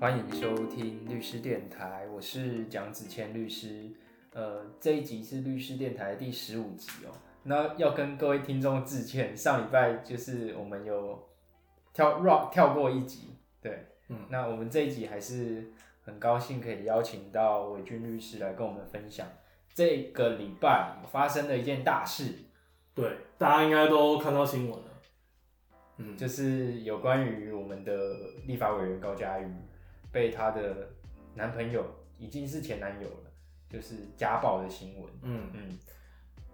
欢迎收听律师电台，我是蒋子谦律师。呃，这一集是律师电台第十五集哦。那要跟各位听众致歉，上礼拜就是我们有跳 rock 跳过一集，对，嗯那我们这一集还是很高兴可以邀请到伟军律师来跟我们分享这个礼拜发生的一件大事，对，大家应该都看到新闻了。嗯，就是有关于我们的立法委员高嘉瑜被她的男朋友已经是前男友了，就是家暴的新闻。嗯，嗯，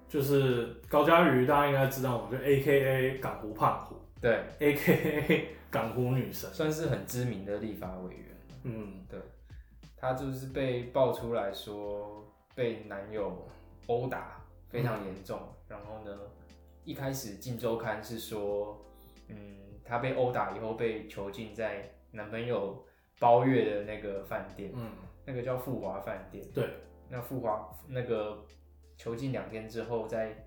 就是高嘉瑜，大家应该知道嘛，就 A K A 港湖胖虎对，，A K A 港湖女神。算是很知名的立法委员。嗯，对她就是被爆出来说被男友殴打，非常严重。然后呢，一开始《镜周刊》是说，嗯，她被殴打以后被囚禁在男朋友包月的那个饭店，嗯，那个叫富华饭店。对，那富华那个囚禁两天之后，再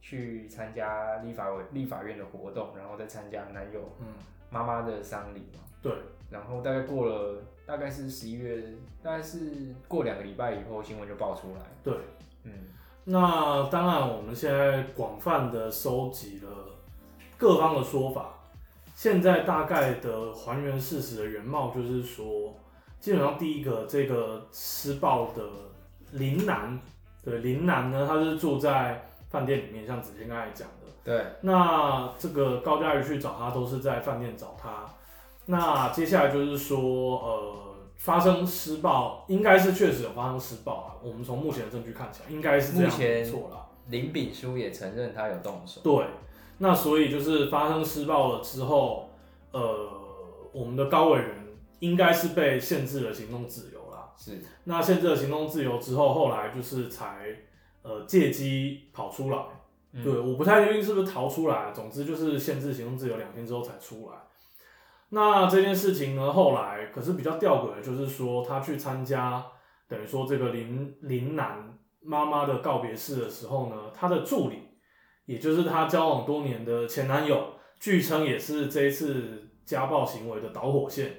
去参加立法委立法院的活动，然后再参加男友嗯，妈妈的丧礼嘛。对，然后大概过了，大概是十一月，大概是过两个礼拜以后，新闻就爆出来。对。嗯，那当然，我们现在广泛的收集了各方的说法，现在大概的还原事实的原貌就是说，基本上第一个这个施暴的林南，对林南呢，他是住在饭店里面，像子谦刚才讲的。对，那这个高佳瑜去找他，都是在饭店找他。那接下来就是说，呃，发生施暴，应该是确实有发生施暴啊。我们从目前的证据看起来，应该是这样，目前没错啦。林炳书也承认他有动手。对，那所以就是发生施暴了之后，呃，我们的高委员应该是被限制了行动自由啦。是，那限制了行动自由之后，后来就是才呃借机跑出来。嗯对，我不太确定是不是逃出来，总之就是限制行动自由两天之后才出来。那这件事情呢，后来可是比较吊诡的，就是说他去参加等于说这个林林南妈妈的告别式的时候呢，他的助理，也就是她交往多年的前男友，据称也是这一次家暴行为的导火线。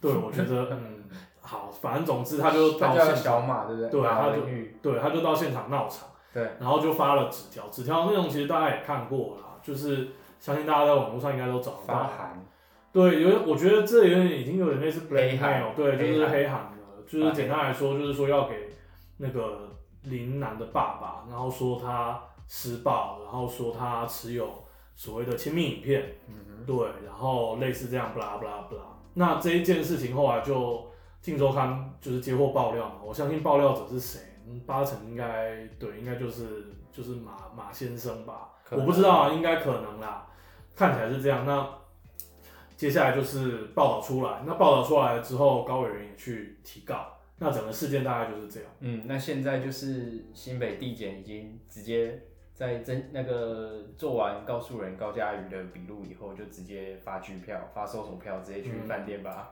对，我觉得 嗯好，反正总之他就到现场，小马，对不对？对他就。对，他就到现场闹场。对，然后就发了纸条，纸条内容其实大家也看过了，就是相信大家在网络上应该都找得到。发函。对，有点我觉得这有点已经有点类似黑 black 函 mail，对，就是黑函了。就是简单来说，就是说要给那个林楠的爸爸，然后说他施暴，然后说他持有所谓的亲密影片，嗯对，然后类似这样，不啦不啦不啦。那这一件事情后来就《镜周刊》就是接获爆料嘛，我相信爆料者是谁，嗯八成应该对，应该就是就是马马先生吧，我不知道啊，应该可能啦，看起来是这样。那接下来就是报道出来，那报道出来了之后，高委员也去提告，那整个事件大概就是这样。嗯，那现在就是新北地检已经直接在真那个做完告诉人高嘉瑜的笔录以后，就直接发拘票、发搜索票，直接去嗯饭店把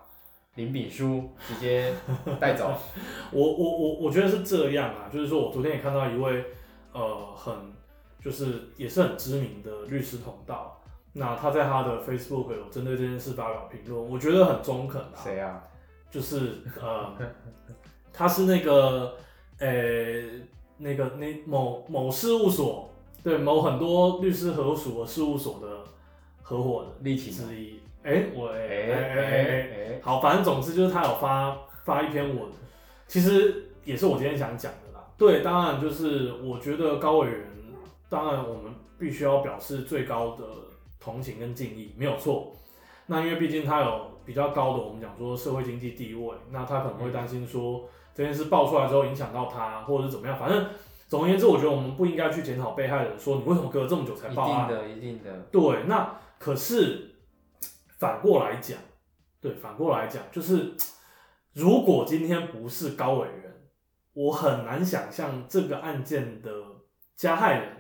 林炳书直接带走。我我我我觉得是这样啊，就是说我昨天也看到一位呃很就是也是很知名的律师同道，那他在他的 Facebook 有针对这件事发表评论，我觉得很中肯啊。谁啊？就是呃，他是那个呃、那个那某某事务所对某很多律师合署的事务所的合伙人立体吗之一。哎、我哎哎哎。哎，好，反正总之就是他有发发一篇文，其实也是我今天想讲的啦。对，当然就是我觉得高委员，当然我们必须要表示最高的同情跟敬意，没有错。那因为毕竟他有比较高的我们讲说社会经济地位，那他可能会担心说这件事爆出来之后影响到他，或者是怎么样。反正总而言之，我觉得我们不应该去检讨被害人说你为什么隔了这么久才报案定。的，一定的。对，那可是反过来讲，对，反过来讲，就是如果今天不是高委员，我很难想象这个案件的加害人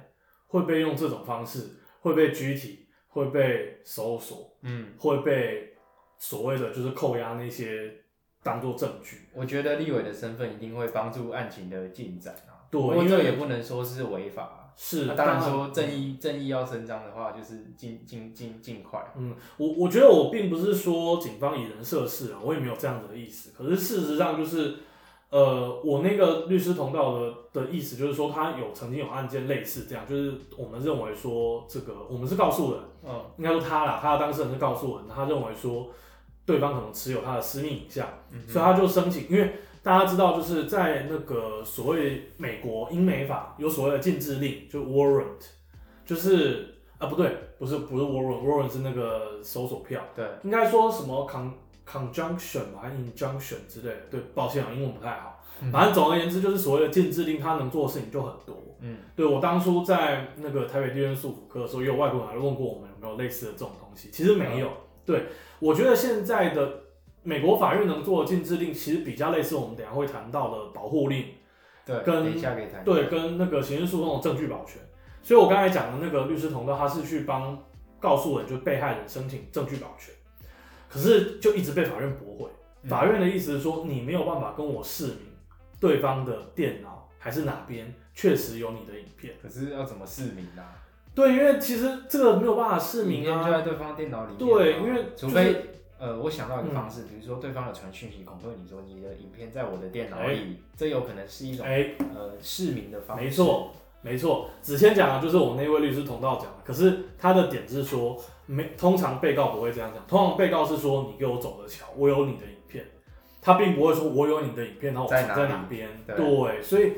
会被用这种方式，会被拘提，会被搜索，嗯，会被所谓的就是扣押那些当做证据。我觉得立委的身份一定会帮助案情的进展啊。对不过因为这也不能说是违法啊。是，那当然说正义正义要伸张的话，就是尽尽尽尽快。嗯，我我觉得我并不是说警方以人设事啊，我也没有这样子的意思。可是事实上就是，呃，我那个律师同道的的意思就是说，他有曾经有案件类似这样，就是我们认为说这个我们是告诉人，嗯，应该说他啦，他的当事人是告诉人，他认为说对方可能持有他的私密影像，所以他就申请，因为。大家知道，就是在那个所谓美国英美法有所谓的禁制令，就 warrant，就是啊不对，不是不是 warrant，warrant 是那个搜索票，对，应该说什么 con conjunction 吧，还是 injunction 之类的，对，抱歉啊，英文不太好，反正总而言之就是所谓的禁制令，它能做的事情就很多，嗯，对我当初在那个台北地院诉辅科的时候，也有外国人来问过我们有没有类似的这种东西，其实没有，对我觉得现在的。美国法院能做的禁制令，其实比较类似我们等下会谈到的保护令，对，跟等一下可以谈，对，跟那个刑事诉讼的证据保全。所以我刚才讲的那个律师同道，他是去帮告诉人，就被害人申请证据保全，可是就一直被法院驳回。法院的意思是说，你没有办法跟我示明对方的电脑还是哪边确实有你的影片。可是要怎么示明呢？对，因为其实这个没有办法示明啊，就在对方电脑里面。对，因为除非。呃，我想到一个方式，比如说对方有传讯息恐吓你说你的影片在我的电脑里，这有可能是一种呃市民的方式。没错，没错。子谦讲的就是我那位律师同道讲的，可是他的点是说，没通常被告不会这样讲，通常被告是说你给我走着瞧，我有你的影片，他并不会说我有你的影片，然后藏在哪边。对，所以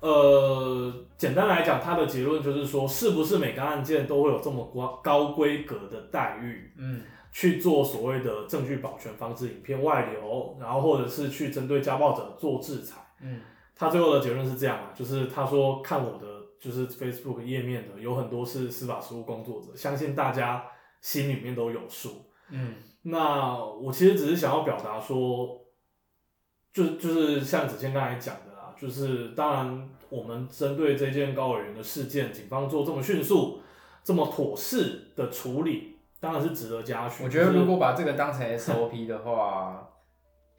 呃，简单来讲，他的结论就是说，是不是每个案件都会有这么高高规格的待遇？嗯。去做所谓的证据保全，防止影片外流，然后或者是去针对家暴者做制裁。嗯，他最后的结论是这样啊，就是他说看我的就是 Facebook 页面的有很多是司法实务工作者，相信大家心里面都有数。嗯，那我其实只是想要表达说，就就是像子谦刚才讲的啦，就是当然我们针对这件高委员的事件，警方做这么迅速、这么妥适的处理。当然是值得嘉许。我觉得如果把这个当成 SOP 的话，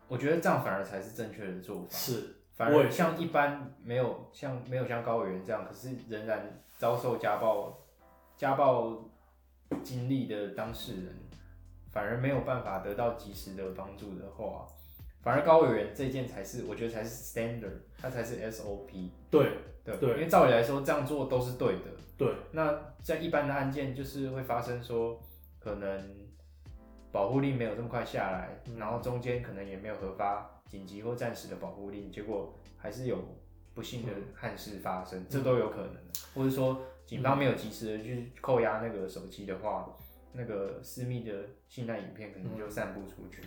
我觉得这样反而才是正确的做法。是，反而像一般没有像没有像高委员这样，可是仍然遭受家暴、家暴经历的当事人，反而没有办法得到及时的帮助的话，反而高委员这件才是我觉得才是 standard，它才是 SOP。对对对，因为照理来说这样做都是对的。对。那在一般的案件，就是会发生说。可能保护令没有这么快下来，然后中间可能也没有核发紧急或暂时的保护令，结果还是有不幸的憾事发生，这都有可能。或者说警方没有及时的去扣押那个手机的话，那个私密的性爱影片可能就散布出去。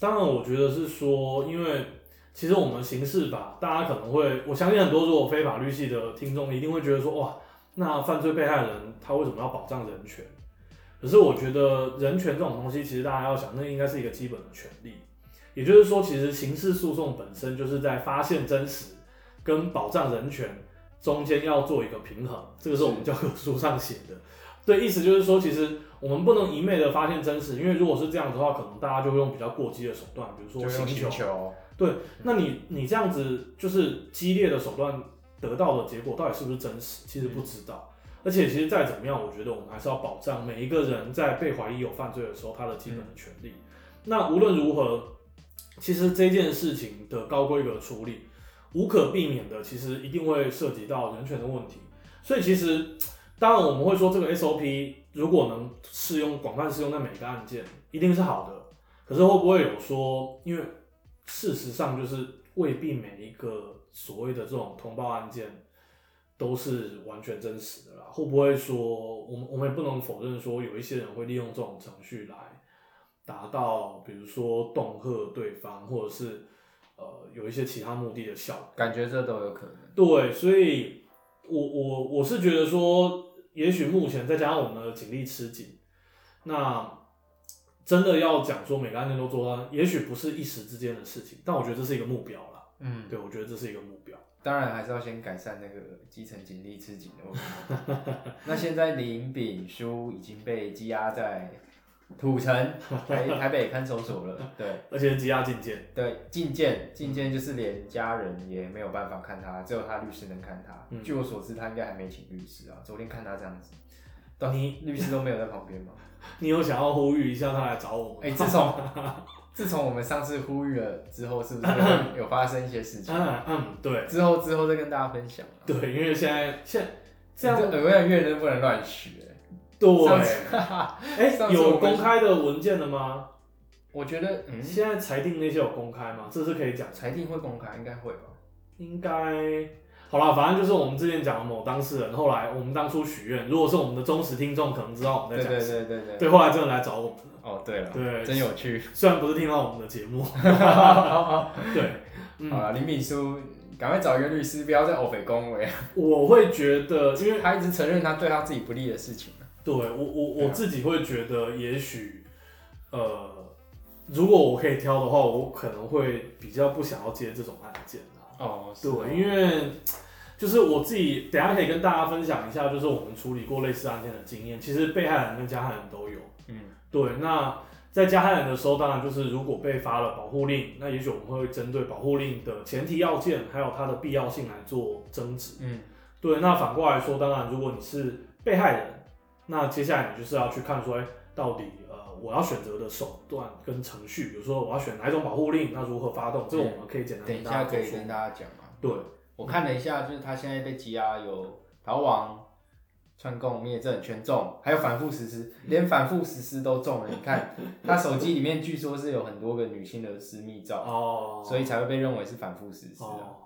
当然，我觉得是说，因为其实我们刑事法，大家可能会，我相信很多如果非法律系的听众一定会觉得说，哇，那犯罪被害人他为什么要保障人权？可是我觉得人权这种东西，其实大家要想，那应该是一个基本的权利。也就是说，其实刑事诉讼本身就是在发现真实跟保障人权中间要做一个平衡。这个是我们教科书上写的。对，意思就是说，其实我们不能一昧的发现真实，因为如果是这样的话，可能大家就会用比较过激的手段，比如说刑求。对，那你你这样子就是激烈的手段得到的结果，到底是不是真实？其实不知道。而且其实再怎么样，我觉得我们还是要保障每一个人在被怀疑有犯罪的时候，他的基本的权利。那无论如何，其实这件事情的高规格处理，无可避免的，其实一定会涉及到人权的问题。所以其实，当然我们会说这个 SOP 如果能适用广泛适用在每个案件，一定是好的。可是会不会有说，因为事实上就是未必每一个所谓的这种通报案件。都是完全真实的啦，会不会说我们我们也不能否认说有一些人会利用这种程序来达到，比如说恫吓对方，或者是呃有一些其他目的的效果？感觉这都有可能。对，所以我我我是觉得说，也许目前再加上我们的警力吃紧，那真的要讲说每个案件都做到，也许不是一时之间的事情，但我觉得这是一个目标啦。嗯，对，我觉得这是一个目标。当然还是要先改善那个基层警力吃紧的问题。那现在林炳书已经被羁押在土城 台台北看守所了，对而且是羁押禁见。对，禁见禁见就是连家人也没有办法看他，只有他律师能看他。嗯据我所知，他应该还没请律师啊。昨天看他这样子，到你律师都没有在旁边吗？你有想要呼吁一下他来找我吗？哎、自从自从我们上次呼吁了之后，是不是有有发生一些事情？嗯嗯，对之后之后再跟大家分享、啊。对，因为现在现在这样这耳院院都不能乱许、欸。对，有公开的文件了吗？我觉得，嗯，现在裁定那些有公开吗？这是可以讲，裁定会公开，应该会吧？应该好了，反正就是我们之前讲的某当事人，后来我们当初许愿，如果是我们的忠实听众，可能知道我们对对在讲谁。对对对。对，后来真的来找我们了，哦，对了，对真有趣。虽然不是听到我们的节目，对，嗯，好了，林敏书，赶快找一个律师，不要再欧北恭维。我会觉得，因为他一直承认他对他自己不利的事情。对我我我自己会觉得，也许呃，如果我可以挑的话，我可能会比较不想要接这种案件啊。哦，对，因为就是我自己等下可以跟大家分享一下，就是我们处理过类似案件的经验。其实被害人跟加害人都有。嗯，对，那在加害人的时候，当然就是如果被发了保护令，那也许我们会针对保护令的前提要件，还有它的必要性来做争执。嗯，对，那反过来说，当然如果你是被害人，那接下来你就是要去看说，哎，到底呃我要选择的手段跟程序，比如说我要选哪一种保护令，那如何发动，这个我们可以简单等一跟大家做说下可以跟大家讲嘛。对，我看了一下，就是他现在被羁押有逃亡、串供、灭证全中，还有反复实施，连反复实施都中了。你看他手机里面据说是有很多个女性的私密照，哦，所以才会被认为是反复实施啊。哦，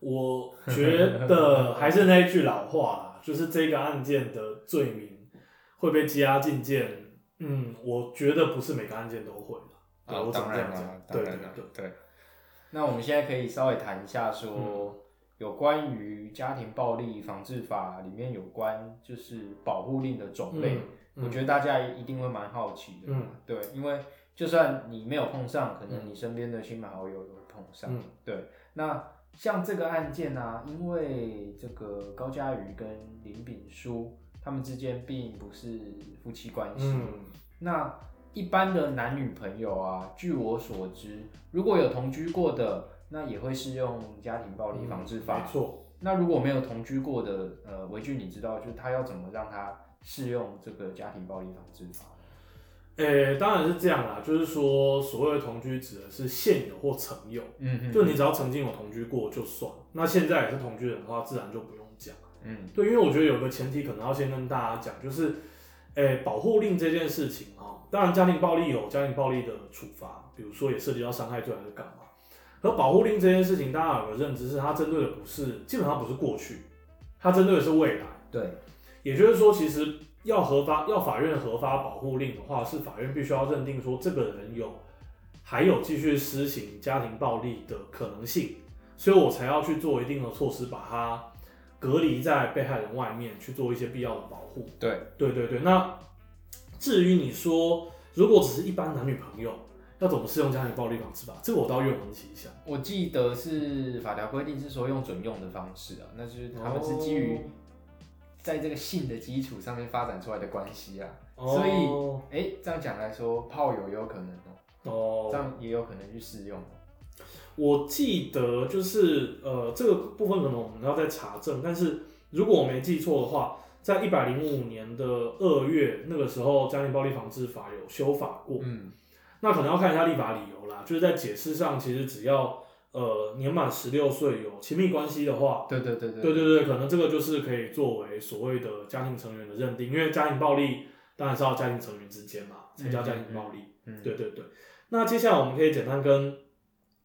我觉得还是那一句老话啦，就是这个案件的罪名会被羁押禁见。嗯，我觉得不是每个案件都会的。啊我当然啦这样讲。，对对当然啦对，对。那我们现在可以稍微谈一下说，有关于家庭暴力防治法里面有关就是保护令的种类，嗯我觉得大家一定会蛮好奇的。嗯，对，因为就算你没有碰上，可能你身边的亲朋好友也会碰上。嗯对，那像这个案件啊，因为这个高佳瑜跟林炳书他们之间并不是夫妻关系，嗯那一般的男女朋友啊，据我所知，如果有同居过的，那也会适用家庭暴力防治法。没错。那如果没有同居过的，呃，维俊，你知道就是他要怎么让他适用这个家庭暴力防治法？诶、当然是这样啦，就是说所谓的同居指的是现有或曾有，嗯嗯就你只要曾经有同居过就算。那现在也是同居人的话，自然就不用讲。嗯对，因为我觉得有个前提可能要先跟大家讲，就是，诶、保护令这件事情啊、当然家庭暴力有家庭暴力的处罚，比如说也涉及到伤害罪还是干嘛。可保护令这件事情，大家有个认知是，它针对的不是，基本上不是过去，它针对的是未来。对，也就是说，其实要核发要法院核发保护令的话，是法院必须要认定说这个人有还有继续施行家庭暴力的可能性，所以我才要去做一定的措施，把他隔离在被害人外面，去做一些必要的保护。对，对对对。那至于你说，如果只是一般男女朋友，要怎么适用家庭暴力防治法？这个我倒愿闻其详。我记得是法条规定是说用准用的方式啊，那就是他们是基于哦在这个性的基础上面发展出来的关系啊。哦所以哎、这样讲来说，炮友也有可能哦、哦，这样也有可能去适用。我记得就是呃，这个部分可能我们要再查证，但是如果我没记错的话，在一百零五年的二月那个时候，家庭暴力防治法有修法过，嗯，那可能要看一下立法理由啦。就是在解释上，其实只要呃年满十六岁有亲密关系的话，对对对对对对对，可能这个就是可以作为所谓的家庭成员的认定，因为家庭暴力当然是要家庭成员之间嘛，才叫家庭暴力。嗯，对对对，那接下来我们可以简单跟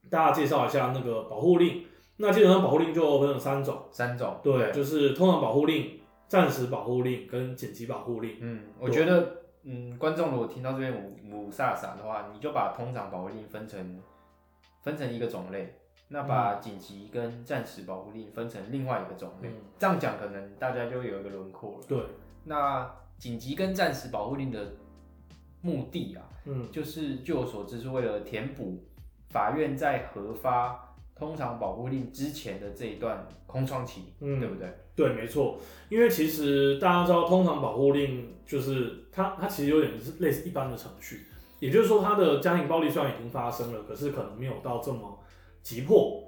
大家介绍一下那个保护令。那基本上保护令就分成三种，三种。对，就是通常保护令、暂时保护令跟紧急保护令。嗯，我觉得，嗯，观众如果听到这边五五萨萨的话，你就把通常保护令分成分成一个种类，那把紧急跟暂时保护令分成另外一个种类。嗯这样讲，可能大家就有一个轮廓了。对，那紧急跟暂时保护令的目的啊，嗯就是据我所知是为了填补法院在核发通常保护令之前的这一段空窗期，嗯对不对？对，没错，因为其实大家知道，通常保护令就是它，它其实有点是类似一般的程序，也就是说，它的家庭暴力虽然已经发生了，可是可能没有到这么急迫，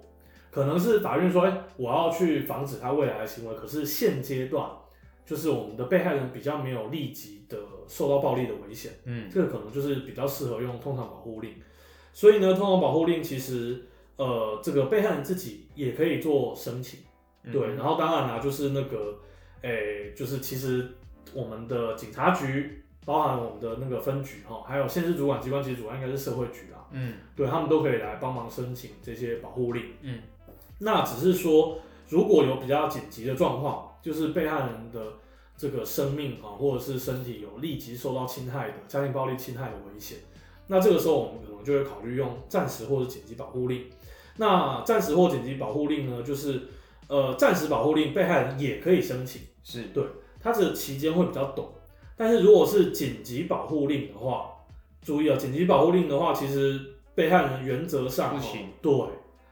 可能是法院说，哎、我要去防止他未来的行为，可是现阶段就是我们的被害人比较没有立即的受到暴力的危险，嗯这个可能就是比较适合用通常保护令。所以呢，通常保护令其实呃，这个被害人自己也可以做申请。对，嗯然后当然啦，就是那个，诶、就是其实我们的警察局，包含我们的那个分局哈，还有县市主管机关，其实主要应该是社会局啦，嗯对他们都可以来帮忙申请这些保护令。嗯那只是说，如果有比较紧急的状况，就是被害人的这个生命啊，或者是身体有立即受到侵害的家庭暴力侵害的危险，那这个时候我们可能就会考虑用暂时或者紧急保护令。那暂时或紧急保护令呢，就是呃暂时保护令，被害人也可以申请，是对它的期间会比较短。但是如果是紧急保护令的话，注意啊，紧急保护令的话，其实被害人原则上不行，对，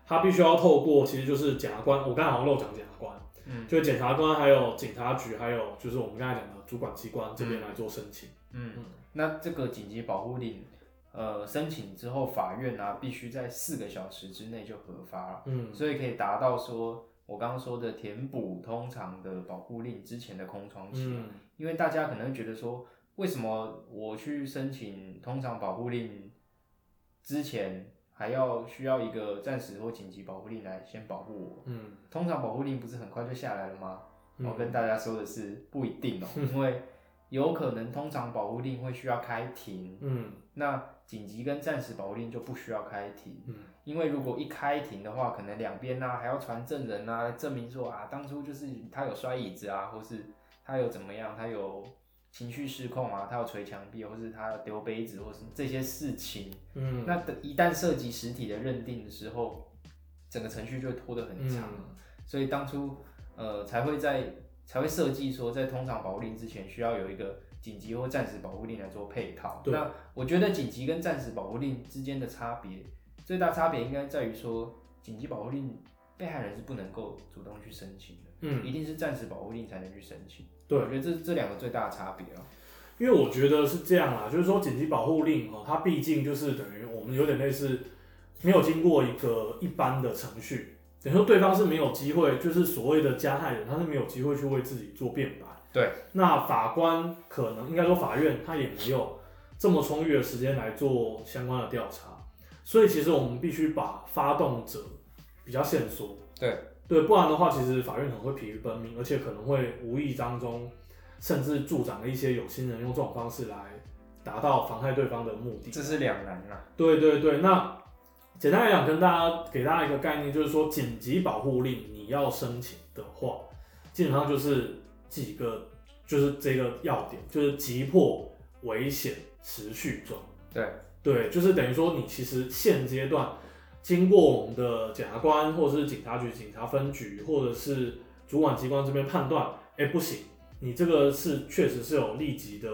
他必须要透过其实就是检察官，我刚才好像漏讲检察官，嗯就是检察官还有警察局，还有就是我们刚才讲的主管机关这边来做申请。嗯嗯，那这个紧急保护令，呃，申请之后，法院啊必须在四个小时之内就核发了，嗯所以可以达到说我刚刚说的填补通常的保护令之前的空窗期。嗯因为大家可能会觉得说，为什么我去申请通常保护令之前还要需要一个暂时或紧急保护令来先保护我？嗯通常保护令不是很快就下来了吗？嗯我跟大家说的是不一定哦、因为有可能通常保护令会需要开庭，嗯那紧急跟暂时保护令就不需要开庭。嗯因为如果一开庭的话，可能两边呢还要传证人啊，证明说啊，当初就是他有摔椅子啊，或是他有怎么样，他有情绪失控啊，他有捶墙壁，或是他要丢杯子，或是这些事情。嗯，那等一旦涉及实体的认定的时候，整个程序就会拖得很长。嗯所以当初呃才会在才会设计说，在通常保护令之前需要有一个紧急或暂时保护令来做配套。对那我觉得紧急跟暂时保护令之间的差别，最大差别应该在于说，紧急保护令被害人是不能够主动去申请的，嗯，一定是暂时保护令才能去申请。对我觉得这这两个最大的差别哦。因为我觉得是这样啦，就是说紧急保护令哦，它毕竟就是等于我们有点类似没有经过一个一般的程序，等于说对方是没有机会，就是所谓的加害人，他是没有机会去为自己做辩白。对，那法官可能应该说法院他也没有这么充裕的时间来做相关的调查，所以其实我们必须把发动者比较线索。对对，不然的话，其实法院可能会疲于奔命，而且可能会无意当中甚至助长了一些有心人用这种方式来达到妨害对方的目的。这是两难啊。对对对，那简单来讲，跟大家给大家一个概念，就是说紧急保护令你要申请的话，基本上就是几个，就是这个要点，就是急迫、危险、持续中。对对，就是等于说你其实现阶段经过我们的检察官或者是警察局、警察分局或者是主管机关这边判断，哎、不行，你这个是确实是有立即的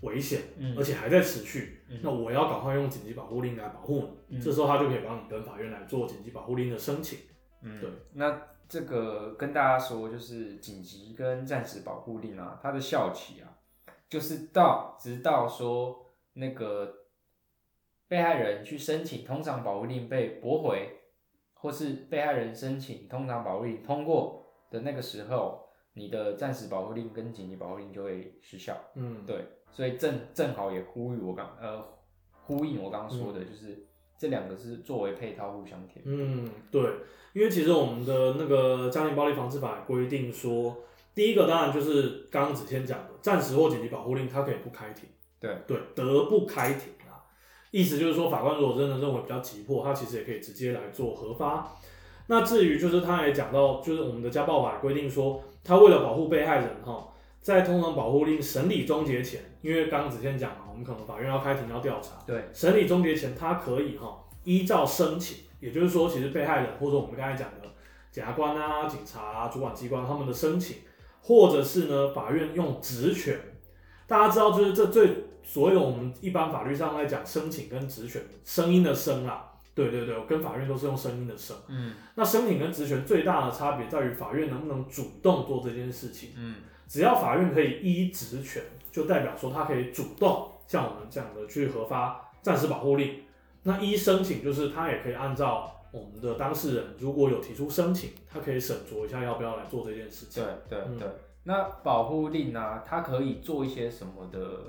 危险，嗯而且还在持续，嗯那我要赶快用紧急保护令来保护你，嗯这时候他就可以帮你跟法院来做紧急保护令的申请。嗯，对。那这个跟大家说，就是紧急跟暂时保护令啊，它的效期啊，就是到直到说那个被害人去申请通常保护令被驳回，或是被害人申请通常保护令通过的那个时候，你的暂时保护令跟紧急保护令就会失效。嗯，对，所以正正好也呼吁我刚呃呼应我刚刚说的，就是这两个是作为配套互相填。嗯，对，因为其实我们的那个家庭暴力防治法规定说，第一个当然就是刚刚子谦讲的，暂时或紧急保护令，它可以不开庭。对对，得不开庭啊，意思就是说，法官如果真的认为比较急迫，他其实也可以直接来做核发。那至于就是他也讲到，就是我们的家暴法规定说，他为了保护被害人哈，在通常保护令审理终结前，因为刚刚子谦讲嘛，我们可能法院要开庭要调查，对，审理终结前，他可以哈依照申请，也就是说，其实被害人或者我们刚才讲的检察官啊、警察啊、主管机关他们的申请，或者是呢法院用职权，大家知道就是这最所有我们一般法律上来讲申请跟职权声音的声啦，对对对，跟法院都是用声音的声。嗯那申请跟职权最大的差别在于法院能不能主动做这件事情。嗯只要法院可以依职权，就代表说他可以主动像我们讲的去核发暂时保护令。那一申请就是他也可以按照我们的当事人如果有提出申请，他可以审酌一下要不要来做这件事情对。对嗯对。那保护令呢、它可以做一些什么的，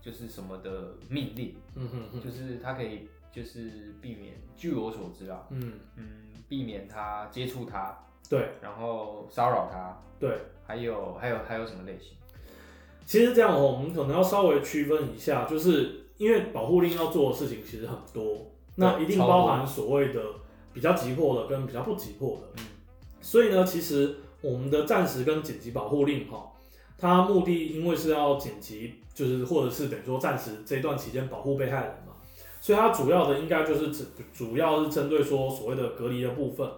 就是什么的命令，嗯哼哼，就是它可以就是避免，据我所知啊，嗯，嗯，避免他接触他，对然后骚扰他，对。还有还有还有什么类型？其实这样哦，我们可能要稍微区分一下，就是因为保护令要做的事情其实很多，那一定包含所谓的比较急迫的跟比较不急迫的。嗯所以呢，其实我们的暂时跟紧急保护令哈，它目的因为是要紧急，就是或者是等于说暂时这段期间保护被害人嘛，所以它主要的应该就是指主要是针对说所谓的隔离的部分。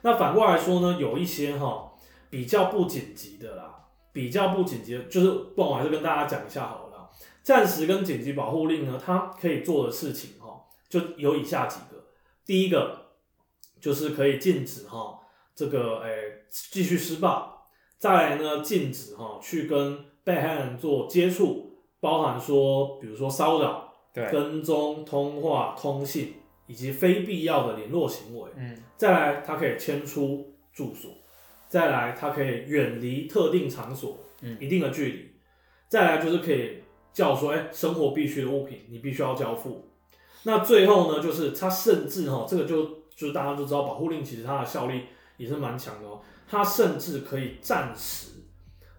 那反过来说呢，有一些哈比较不紧急的啦，比较不紧急的，就是不然我还是跟大家讲一下好了啦。暂时跟紧急保护令呢，它可以做的事情哈，就有以下几个。第一个就是可以禁止哈这个诶继续施暴，再来呢禁止哈去跟被害人做接触，包含说比如说骚扰、对，跟踪、通话、通信以及非必要的联络行为。嗯再来，它可以迁出住所；再来，它可以远离特定场所嗯一定的距离；再来就是可以叫说，哎、生活必需的物品你必须要交付。那最后呢，就是它甚至哈，这个就就是大家都知道，保护令其实它的效力也是蛮强的哦。它甚至可以暂时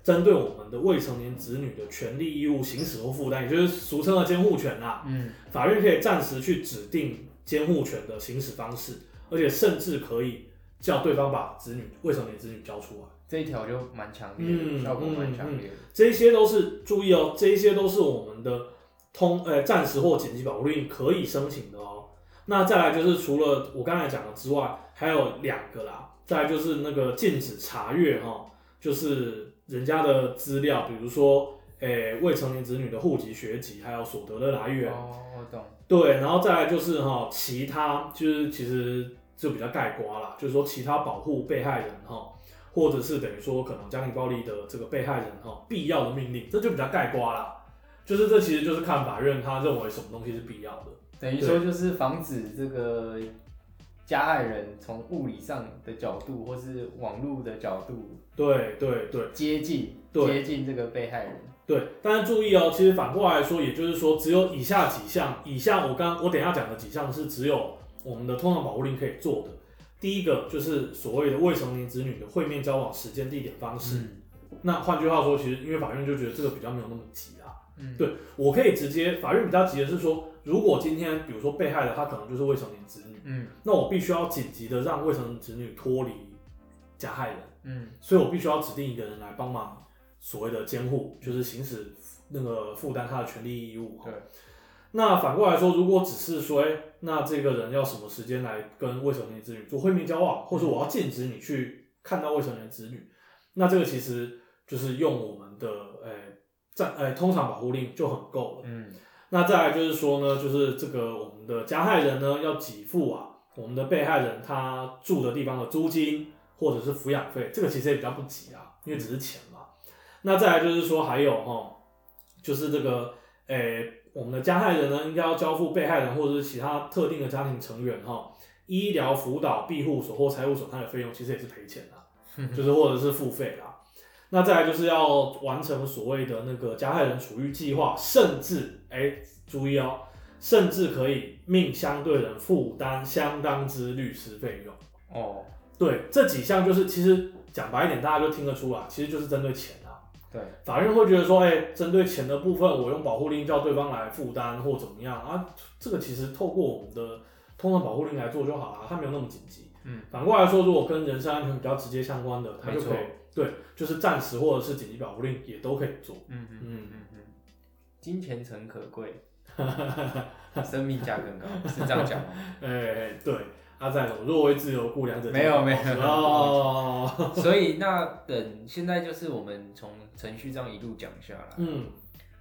针对我们的未成年子女的权利义务行使或负担，也就是俗称的监护权啦。嗯法院可以暂时去指定监护权的行使方式，而且甚至可以叫对方把子女未成年子女交出来。这一条就蛮强烈的，嗯效果蛮强烈的。这一些都是注意哦，这一些都是我们的通呃暂时或紧急保护令可以申请的哦。那再来就是除了我刚才讲的之外，还有两个啦。再来就是那个禁止查阅哈、就是人家的资料，比如说诶、未成年子女的户籍、学籍，还有所得的来源。哦，我懂。对，然后再来就是哈，其他就是其实就比较盖瓜啦，就是说其他保护被害人哈，或者是等于说可能家庭暴力的这个被害人哈，必要的命令，这就比较盖瓜啦。就是这其实就是看法院他认为什么东西是必要的。等于说就是防止这个加害人从物理上的角度，或是网络的角度对对对接近对接近这个被害人。对，但是注意哦，其实反过来说，也就是说，只有以下几项，以下我刚我等一下讲的几项是只有我们的通常保护令可以做的。第一个就是所谓的未成年子女的会面交往时间、地点、方式。嗯那换句话说，其实因为法院就觉得这个比较没有那么急啊。嗯，对我可以直接，法院比较急的是说，如果今天比如说被害的他可能就是未成年子女，嗯那我必须要紧急的让未成年子女脱离加害人，嗯所以我必须要指定一个人来帮忙所谓的监护，就是行使那个负担他的权利义务。对。那反过来说，如果只是说，哎、那这个人要什么时间来跟未成年子女做会面交往，或者我要禁止你去看到未成年子女，那这个其实就是用我们的，呃、暂，呃、通常保护令就很够了。嗯那再来就是说呢，就是这个我们的加害人呢要给付啊，我们的被害人他住的地方的租金或者是抚养费，这个其实也比较不急啊，因为只是钱嘛。那再来就是说还有哈，就是这个诶、我们的加害人呢应该要交付被害人或者是其他特定的家庭成员哈，医疗辅导、庇护所或财务损害的费用，其实也是赔钱的、就是或者是付费啦。那再来就是要完成所谓的那个加害人处遇计划，甚至哎、注意哦，甚至可以命相对人负担相当之律师费用。哦，对，这几项就是其实讲白一点，大家就听得出来，其实就是针对钱啊。对，法院会觉得说，哎、针对钱的部分，我用保护令叫对方来负担或怎么样啊？这个其实透过我们的通常保护令来做就好了，它没有那么紧急。嗯，反过来说，如果跟人身安全比较直接相关的，它就可以对，就是暂时或者是紧急保护令也都可以做。嗯嗯嗯嗯嗯，金钱诚可贵，生命价更高，是这样讲吗？哎、对，阿在什么若为自由故，两者没有没有哦，所以那等现在就是我们从程序这样一路讲下来，嗯。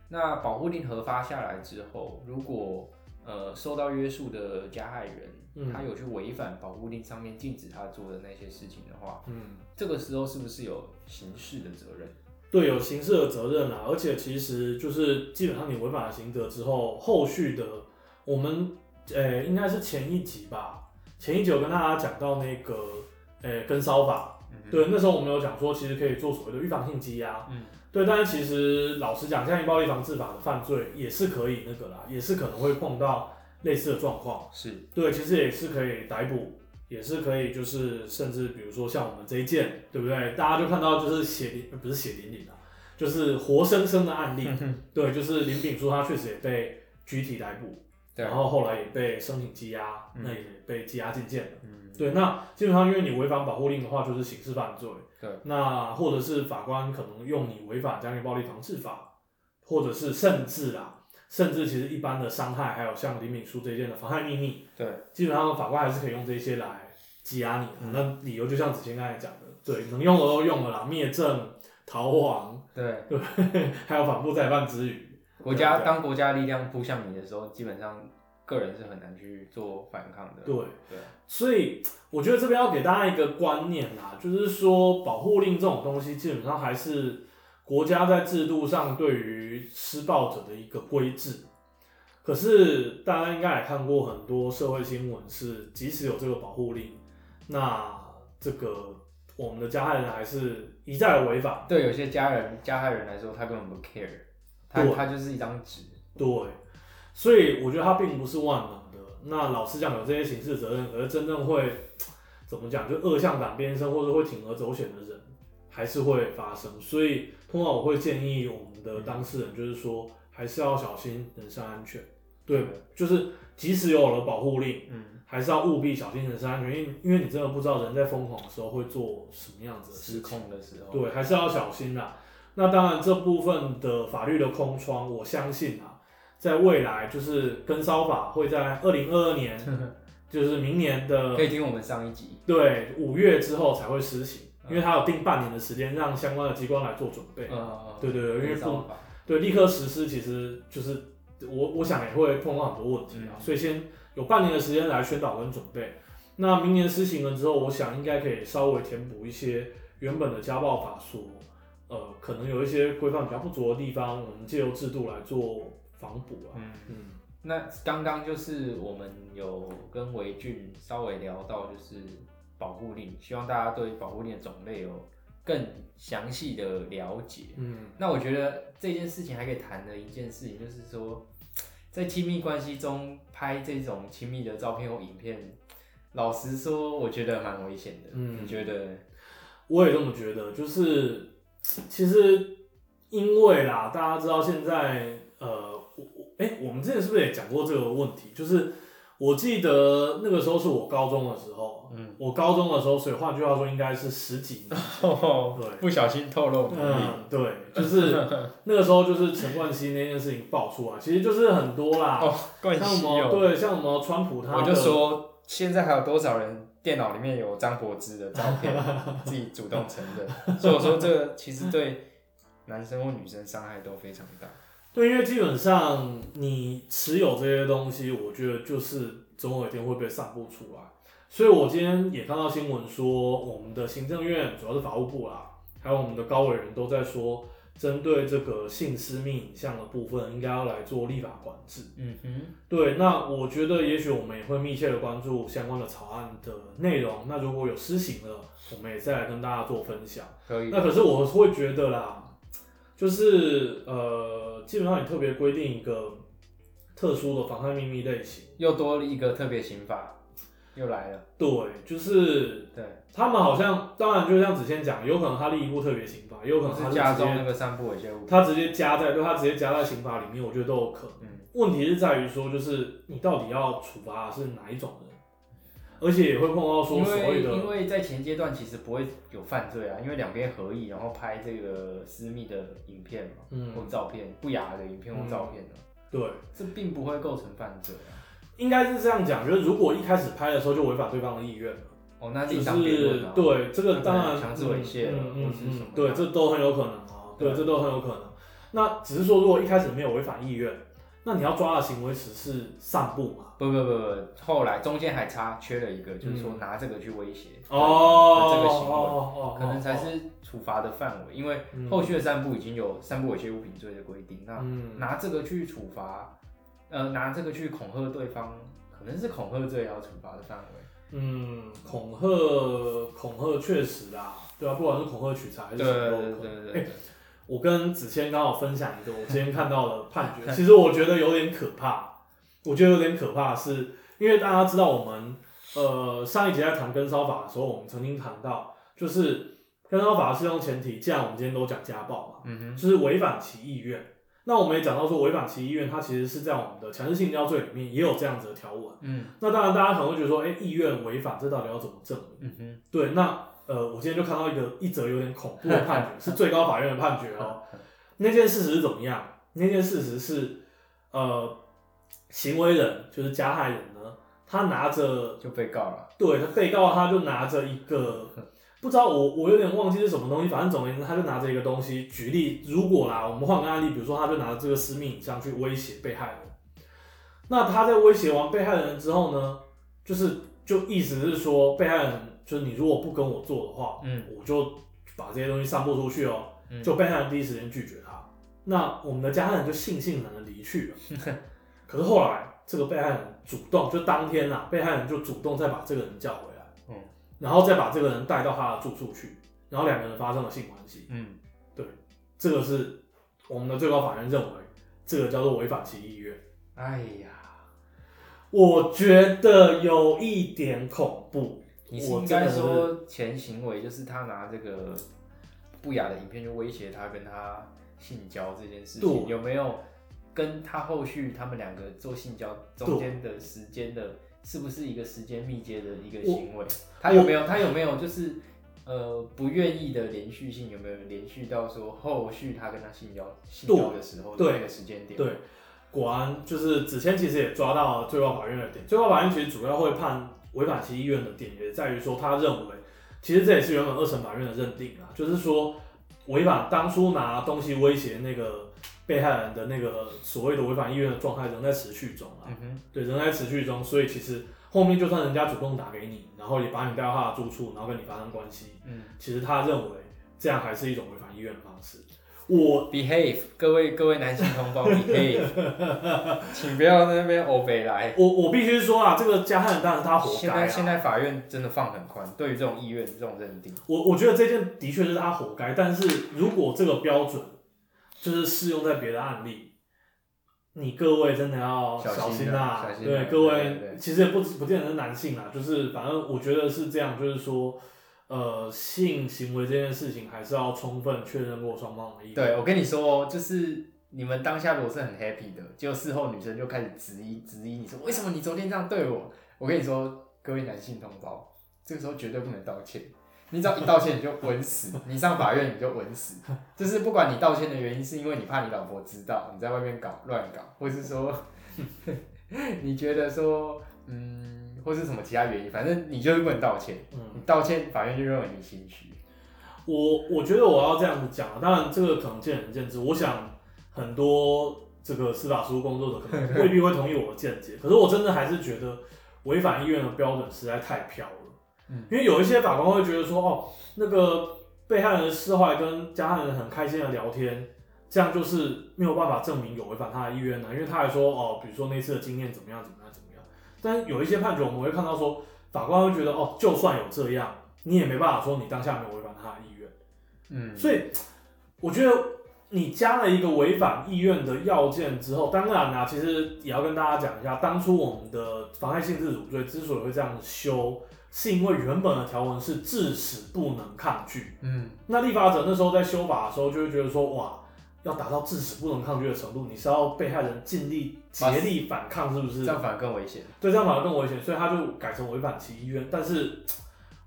那保护令核发下来之后，如果呃受到约束的加害人，嗯。他有去违反保护令上面禁止他做的那些事情的话，嗯，这个时候是不是有刑事的责任？对，有刑事的责任啦，而且其实就是基本上你违反了刑责之后，后续的我们呃、应该是前一集吧，前一集有跟大家讲到那个呃、跟骚法，嗯对，那时候我们有讲说，其实可以做所谓的预防性羁押，嗯，对，但是其实老实讲，家庭暴力防治法的犯罪也是可以那个啦，也是可能会碰到类似的状况，是，对，其实也是可以逮捕，也是可以就是甚至比如说像我们这一件，对不对？大家就看到就是血淋呃不是血淋淋啊，就是活生生的案例，对，就是林炳书他确实也被具体逮捕，对然后后来也被申请羁押，嗯那也被羁押禁见了。嗯，对，那基本上因为你违反保护令的话，就是刑事犯罪。对，那或者是法官可能用你违反家庭暴力防治法，或者是甚至啊，甚至其实一般的伤害，还有像李敏书这一件的妨害秘密，对，基本上法官还是可以用这些来羁押你。嗯那理由就像子谦刚才讲的，对，能用的都用了啦，灭证、逃亡，对，还有反复再犯之余。国家对当国家力量扑向你的时候，基本上个人是很难去做反抗的。对，对，所以我觉得这边要给大家一个观念啦，就是说保护令这种东西，基本上还是国家在制度上对于施暴者的一个规制。可是大家应该也看过很多社会新闻，是即使有这个保护令，那这个我们的加害人还是一再违法。对，有些家人加害人来说，他根本不 care，他对他就是一张纸。对，所以我觉得它并不是万能的。那老实讲，有这些刑事责任，可是真正会 怎么讲，就恶向胆边生或者会铤而走险的人，还是会发生。所以通常我会建议我们的当事人，就是说还是要小心人身安全。对，就是即使有了保护令，嗯，还是要务必小心人身安全，因为因为你真的不知道人在疯狂的时候会做什么样子的失。控的时候。对，还是要小心啦。那当然，这部分的法律的空窗，我相信啊，在未来就是跟骚法会在二零二二年，就是明年的可以听我们上一集。对五月之后才会施行，因为它有定半年的时间让相关的机关来做准备。嗯，对对对因为不对，立刻实施其实就是我我想也会碰到很多问题啊，嗯所以先有半年的时间来宣导跟准备。那明年施行了之后，我想应该可以稍微填补一些原本的家暴法所呃可能有一些规范比较不足的地方，我们借由制度来做防补啊。嗯，嗯，那刚刚就是我们有跟维俊稍微聊到，就是保护令，希望大家对保护令的种类有更详细的了解。嗯，那我觉得这件事情还可以谈的一件事情，就是说，在亲密关系中拍这种亲密的照片或影片，老实说，我觉得蛮危险的。嗯你觉得？我也这么觉得，就是其实因为啦，大家知道现在呃，我我哎、我们之前是不是也讲过这个问题？就是我记得那个时候是我高中的时候，嗯，我高中的时候，所以换句话说，应该是十几年。对不小心透露。嗯，对，就是 那个时候，就是陈冠希那件事情爆出来，其实就是很多啦，哦，什希哦，么对，像什么川普他的，我就说，现在还有多少人电脑里面有张柏芝的照片，自己主动承认。所以我说，这个其实对男生或女生伤害都非常大。对，因为基本上你持有这些东西，我觉得就是总有一天会被散布出来。所以我今天也看到新闻说，我们的行政院主要是法务部啦，还有我们的高委员都在说，针对这个性私密影像的部分，应该要来做立法管制。嗯哼，对，那我觉得也许我们也会密切的关注相关的草案的内容。那如果有施行了，我们也再来跟大家做分享。可以。那可是我会觉得啦，就是呃，基本上你特别规定一个特殊的妨害秘密类型，又多了一个特别刑法，又来了。对，就是对，他们好像，当然就像子谦讲，有可能他立一部特别刑法，也有可能他是加是直接重那个散布猥亵物。他直接加在，就他直接加在刑法里面，我觉得都有可能。嗯，问题是在于说，就是你到底要处罚的是哪一种人，而且也会碰到说因所谓的为因为在前阶段其实不会有犯罪啊，因为两边合意，然后拍这个私密的影片嘛，嗯或照片，不雅的影片或照片啊，对，这并不会构成犯罪啊。应该是这样讲，就是如果一开始拍的时候就违反对方的意愿了。哦，那就另当别是论啊。对这个当然强制猥亵嗯嗯嗯，对，这都很有可能啊，对，这都很有可能。那只是说，如果一开始没有违反意愿，那你要抓的行为只是散步嘛？不不不不，后来中间还差缺了一个，就是说嗯拿这个去威胁哦，这个行为，哦可能才是处罚的范围，因为嗯后续的散步已经有散步猥亵物品罪的规定，那嗯拿这个去处罚，呃，拿这个去恐吓对方，可能是恐吓罪要处罚的范围。嗯，恐吓恐吓确实啦，对啊，不管是恐吓取财还是对什么都可能。哎对对对，我跟子谦刚好分享一个我今天看到的判决，其实我觉得有点可怕。我觉得有点可怕是，因为大家知道我们呃上一集在谈跟骚法的时候，我们曾经谈到，就是跟骚法适用前提，既然我们今天都讲家暴嘛，嗯就是违反其意愿。那我们也讲到说，违反其意愿，它其实是在我们的强制性交罪里面也有这样子的条文。嗯那当然，大家可能会觉得说，哎、意愿违反，这到底要怎么证明？嗯哼，对，那呃，我今天就看到一个一则有点恐怖的判决，是最高法院的判决哦。那件事实是怎么样？那件事实是，呃，行为人就是加害人呢，他拿着就被告了。对他被告，他就拿着一个 不知道我我有点忘记是什么东西，反正总而言之，他就拿着一个东西。举例，如果啦，我们换个案例，比如说他就拿着这个私密影像去威胁被害人。那他在威胁完被害人之后呢，就是就意思是说，被害人就是你如果不跟我做的话，嗯我就把这些东西散播出去哦。嗯就被害人第一时间拒绝他，那我们的加害人就悻悻然的离去了。可是后来这个被害人主动，就当天啊，被害人就主动再把这个人叫回然后再把这个人带到他的住处去，然后两个人发生了性关系。嗯，对这个是我们的最高法院认为这个叫做违反其意愿。哎呀，我觉得有一点恐怖。你是应我真的是该说前行为就是他拿这个不雅的影片去威胁他跟他性交这件事情，有没有跟他后续他们两个做性交中间的时间的，是不是一个时间密接的一个行为？他有没有他有没有就是呃不愿意的连续性有没有连续到说后续他跟他性交性交的时候的对那个时间点？对，果然就是子谦其实也抓到了最高法院的点。最高法院其实主要会判违反其意愿的点，也在于说他认为，其实这也是原本二审法院的认定啊，就是说违反当初拿东西威胁那个被害人的那个所谓的违反意愿的状态仍在持续中啊，嗯，对，仍在持续中，所以其实后面就算人家主动打给你，然后也把你带到他的住处，然后跟你发生关系，嗯其实他认为这样还是一种违反意愿的方式。我，behave，各位各位男性同胞 behave，请不要在那边欧北来。我我必须说啊，这个加害人当然他活现该啊。在现在法院真的放很宽，对于这种意愿、这种认定，我我觉得这件的确是他活该，但是如果这个标准就是适用在别的案例，你各位真的要小小心啊对，各对位对其实也不不见得是男性啦，就是反正我觉得是这样，就是说，呃，性行为这件事情还是要充分确认过双方的意愿。对我跟你说，就是你们当下如果是很 happy 的，结果事后女生就开始质疑质疑你说，为什么你昨天这样对我？我跟你说，各位男性同胞，这个时候绝对不能道歉。你只要一道歉，你就稳死。你上法院你就稳死。就是不管你道歉的原因是因为你怕你老婆知道你在外面搞乱搞，或是说 你觉得说嗯，或是什么其他原因，反正你就是不能道歉。嗯，你道歉，法院就认为你心虚。我我觉得我要这样子讲啊，当然这个可能见仁见智。我想很多这个司法实务工作者可能未必会同意我的见解，可是我真的还是觉得违反医院的标准实在太飘了。嗯因为有一些法官会觉得说，哦，那个被害人释怀跟加害人很开心的聊天，这样就是没有办法证明有违反他的意愿呢、因为他还说，哦，比如说那次的经验怎么样怎么样怎么样。但是有一些判决我们会看到说，法官会觉得，哦，就算有这样，你也没办法说你当下没有违反他的意愿。嗯，所以我觉得你加了一个违反意愿的要件之后，当然啦、其实也要跟大家讲一下，当初我们的妨害性自主罪之所以会这样修，是因为原本的条文是致死不能抗拒。嗯，那立法者那时候在修法的时候，就会觉得说，哇，要达到致死不能抗拒的程度，你是要被害人尽力竭力反抗，是不是？这样反而更危险。对，这样反而更危险，所以他就改成违反其意愿。但是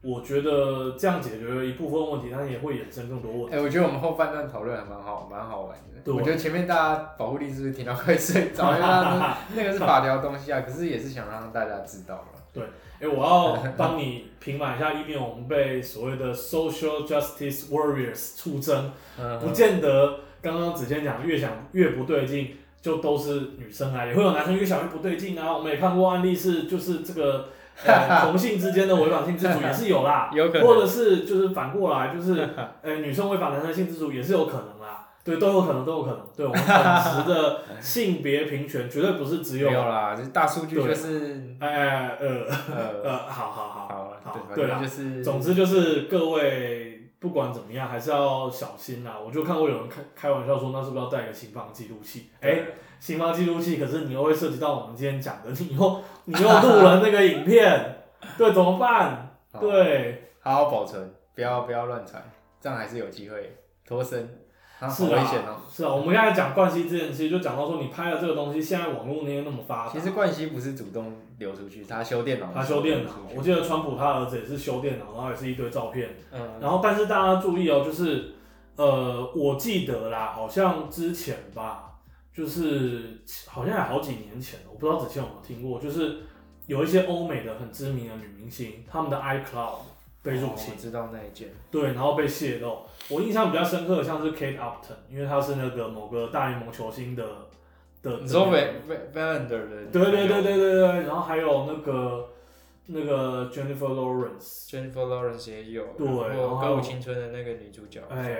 我觉得这样解决了一部分问题，但是也会衍生更多问题。哎、我觉得我们后半段讨论还蛮好，蛮好玩的。对我觉得前面大家保护力是不是听到快睡着？因为那个是法条的东西啊，可是也是想让大家知道了。哎、我要帮你平反一下，以免我们被所谓的 social justice warriors 出征，嗯不见得刚刚子谦讲越想越不对劲，就都是女生啊，也会有男生越想越不对劲啊。我们也看过案例是，就是这个 呃同性之间的违反性自主也是有啦，有可能或者是就是反过来，就是 呃女生违反男生性自主也是有可能啦。对，都有可能，都有可能。对我们本质的性别平权绝对不是只有 没有啦，就是大数据就是哎呃呃 呃，好好好好好，对，对啦就是总之就是各位不管怎么样，还是要小心啦。我就看过有人开开玩笑说，那是不是要带一个心房记录器？哎、刑房记录器，可是你又会涉及到我们今天讲的，你又 你又录了那个影片，对，怎么办？好对，好好保存，不要不要乱传，这样还是有机会脱身。啊，是危险哦。，啊是啊。我们刚才讲冠希之前，其实就讲到说，你拍了这个东西，现在网络那些那么发达，其实冠希不是主动流出去，他修电脑，他修电脑我记得川普他儿子也是修电脑，然后也是一堆照片。嗯，然后，但是大家注意哦，就是呃，我记得啦，好像之前吧，就是好像还好几年前，我不知道之前有没有听过，就是有一些欧美的很知名的女明星，她们的 iCloud 被入侵，哦我知道那一件，对，然后被泄露。我印象比较深刻的像是 Kate Upton，因为他是那个某个大联盟球星的的。你说的 Van Van Vander 的，对对对对对对，然后还有那个那个 Jennifer Lawrence。，Jennifer Lawrence 也有，对然后歌舞青春的那个女主角，哎，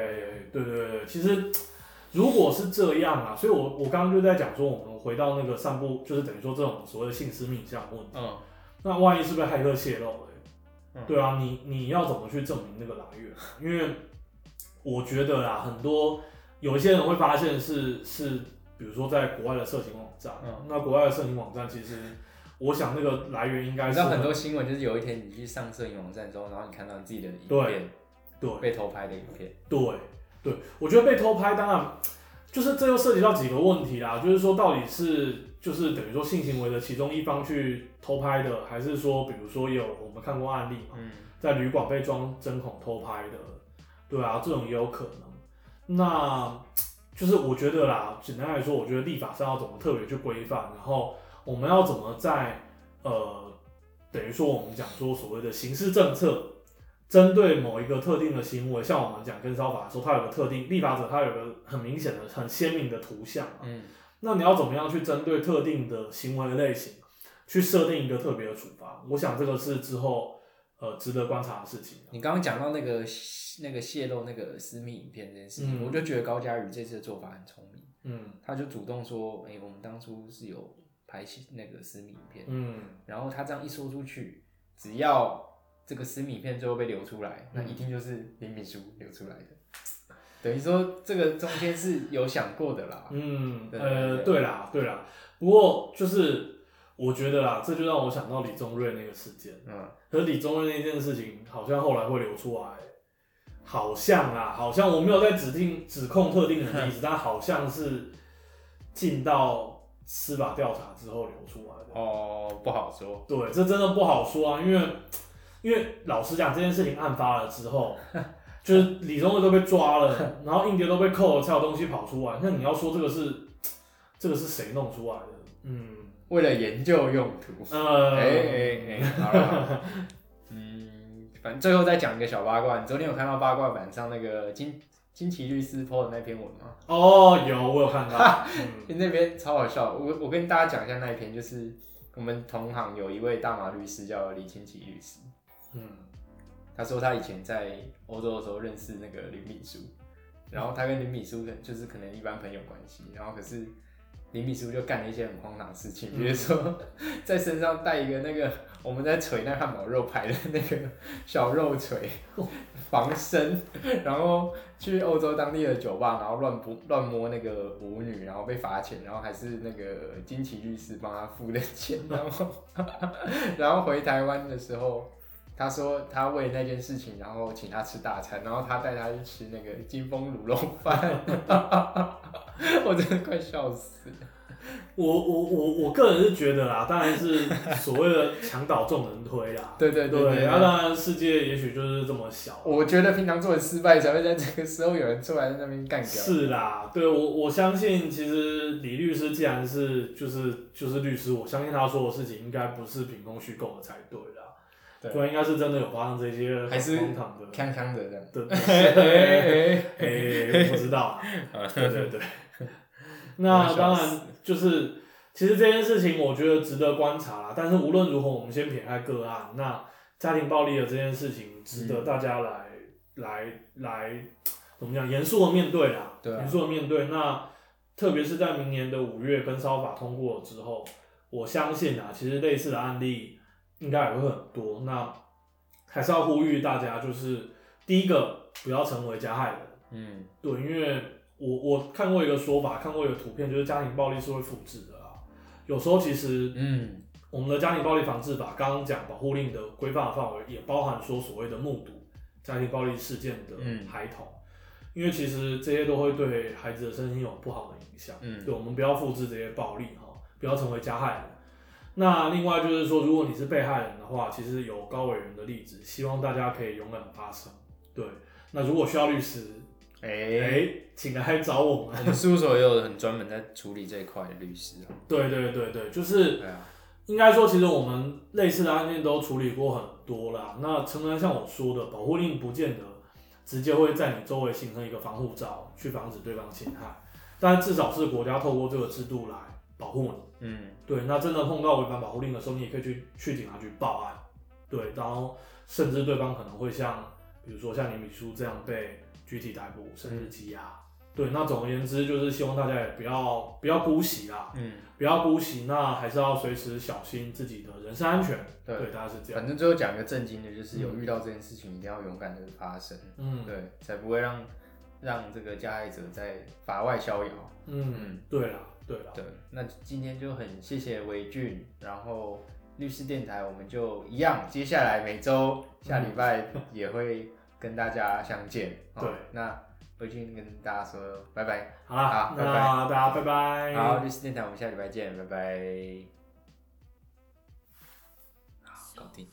对对对，其实如果是这样啊，所以我我刚刚就在讲说，我们回到那个散步，就是等于说这种所谓的性私密影像问题，嗯，那万一是被骇客泄露嗯。对啊，你你要怎么去证明那个来源？因为我觉得啊，很多有一些人会发现是是，比如说在国外的色情网站，嗯。那国外的色情网站其实，我想那个来源应该是你知道很多新闻就是有一天你去上摄影网站之后，然后你看到你自己的影片对。被偷拍的影片，对对，我觉得被偷拍，当然就是这又涉及到几个问题啦，就是说到底是就是等于说性行为的其中一方去偷拍的，还是说比如说有我们看过案例嘛，嗯，在旅馆被装针孔偷拍的，对啊，这种也有可能。那就是我觉得啦，简单来说，我觉得立法上要怎么特别去规范，然后我们要怎么在呃，等于说我们讲说所谓的刑事政策，针对某一个特定的行为，像我们讲跟骚法的时候，它有个特定立法者，他有个很明显的、很鲜明的图像嘛。嗯，那你要怎么样去针对特定的行为类型，去设定一个特别的处罚？我想这个是之后呃值得观察的事情。你刚刚讲到那个那个泄露那个私密影片这件事情，嗯我就觉得高佳宇这次的做法很聪明，嗯他就主动说，哎、我们当初是有拍起那个私密影片，嗯然后他这样一说出去，只要这个私密影片最后被流出来，那嗯一定就是林敏书流出来的。等于说这个中间是有想过的啦。嗯，对呃，对对啦，对啦。不过就是我觉得啦，这就让我想到李宗瑞那个事件。嗯，可是李宗瑞那件事情，好像后来会流出来，好像啊，好像我没有在指定指控特定的例子，但好像是进到司法调查之后流出来的。哦，不好说。对，这真的不好说啊，因为因为老实讲，这件事情案发了之后，就是李宗瑞都被抓了，然后硬碟都被扣了，才有东西跑出来。那你要说这个是这个是谁弄出来的？嗯，为了研究用途。呃，哎哎哎，好了好了。嗯，反正最后再讲一个小八卦。你昨天有看到八卦版上那个金金奇律师 po 的那篇文吗？哦，有我有看到，嗯 那边超好笑。我我跟大家讲一下那一篇，就是我们同行有一位大马律师叫李金奇律师，嗯他说他以前在欧洲的时候认识那个林敏书，然后他跟林敏书可就是可能一般朋友关系，然后可是林敏书就干了一些很荒唐的事情，比如说 在身上带一个那个我们在锤那汉堡肉排的那个小肉锤防身，然后去欧洲当地的酒吧，然后乱摸乱摸那个舞女，然后被罚钱，然后还是那个金奇律师帮他付的钱，然后 然后回台湾的时候。他说他为那件事情，然后请他吃大餐，然后他带他去吃那个金丰卤肉饭，我真的快笑死了。我我我我个人是觉得啦，当然是所谓的墙倒众人推啦。对对对那当然世界也许就是这么小。我觉得平常做的失败，才会在这个时候有人出来在那边干掉。是啦，对我我相信，其实李律师既然是就是就是律师，我相信他说的事情应该不是凭空虚构的才对啦。对不然应该是真的有发生这些很还是荒唐的。锵锵的这样。对，哎哎，我不知道啊。对对对。那当然，就是其实这件事情我觉得值得观察啦。但是无论如何，我们先撇开个案，那家庭暴力的这件事情值得大家来、来来怎么讲严肃的面对啦，严肃的面对。那特别是在明年的五月跟烧法通过了之后，我相信啊，其实类似的案例应该也会很多。那还是要呼吁大家，就是第一个不要成为加害人。嗯对，因为我我看过一个说法，看过一个图片，就是家庭暴力是会复制的啊。有时候其实嗯我们的家庭暴力防治法刚刚讲保护令的规范范围，也包含说所谓的目睹家庭暴力事件的嗯孩童，因为其实这些都会对孩子的身心有不好的影响。嗯对，我们不要复制这些暴力哈，不要成为加害人。那另外就是说，如果你是被害人的话，其实有高委员的例子，希望大家可以勇敢地发声。对，那如果需要律师，哎、哎、请来找我我们。们事务所也有很专门在处理这一块的律师啊。对对对对，就是应该说，其实我们类似的案件都处理过很多啦。那诚然像我说的，保护令不见得直接会在你周围形成一个防护罩，去防止对方侵害，但至少是国家透过这个制度来保护你。嗯对，那真的碰到违反保护令的时候，你也可以去去警察局报案。对，然后甚至对方可能会像，比如说像林米书这样被具体逮捕，甚至羁押。对，那总而言之，就是希望大家也不要不要姑息啦，嗯，不要姑息，那还是要随时小心自己的人身安全。对对，大家是这样。反正最后讲一个正经的，就是有遇到这件事情，一定要勇敢的发声，嗯对，才不会让让这个加害者在法外逍遥。嗯嗯，对了对对，那今天就很谢谢维俊，然后律师电台我们就一样，接下来每周下礼拜也会跟大家相见。对，那维俊跟大家说拜拜，好啦，好，那大家拜拜，好，律师电台我们下礼拜见，拜拜，好，搞定。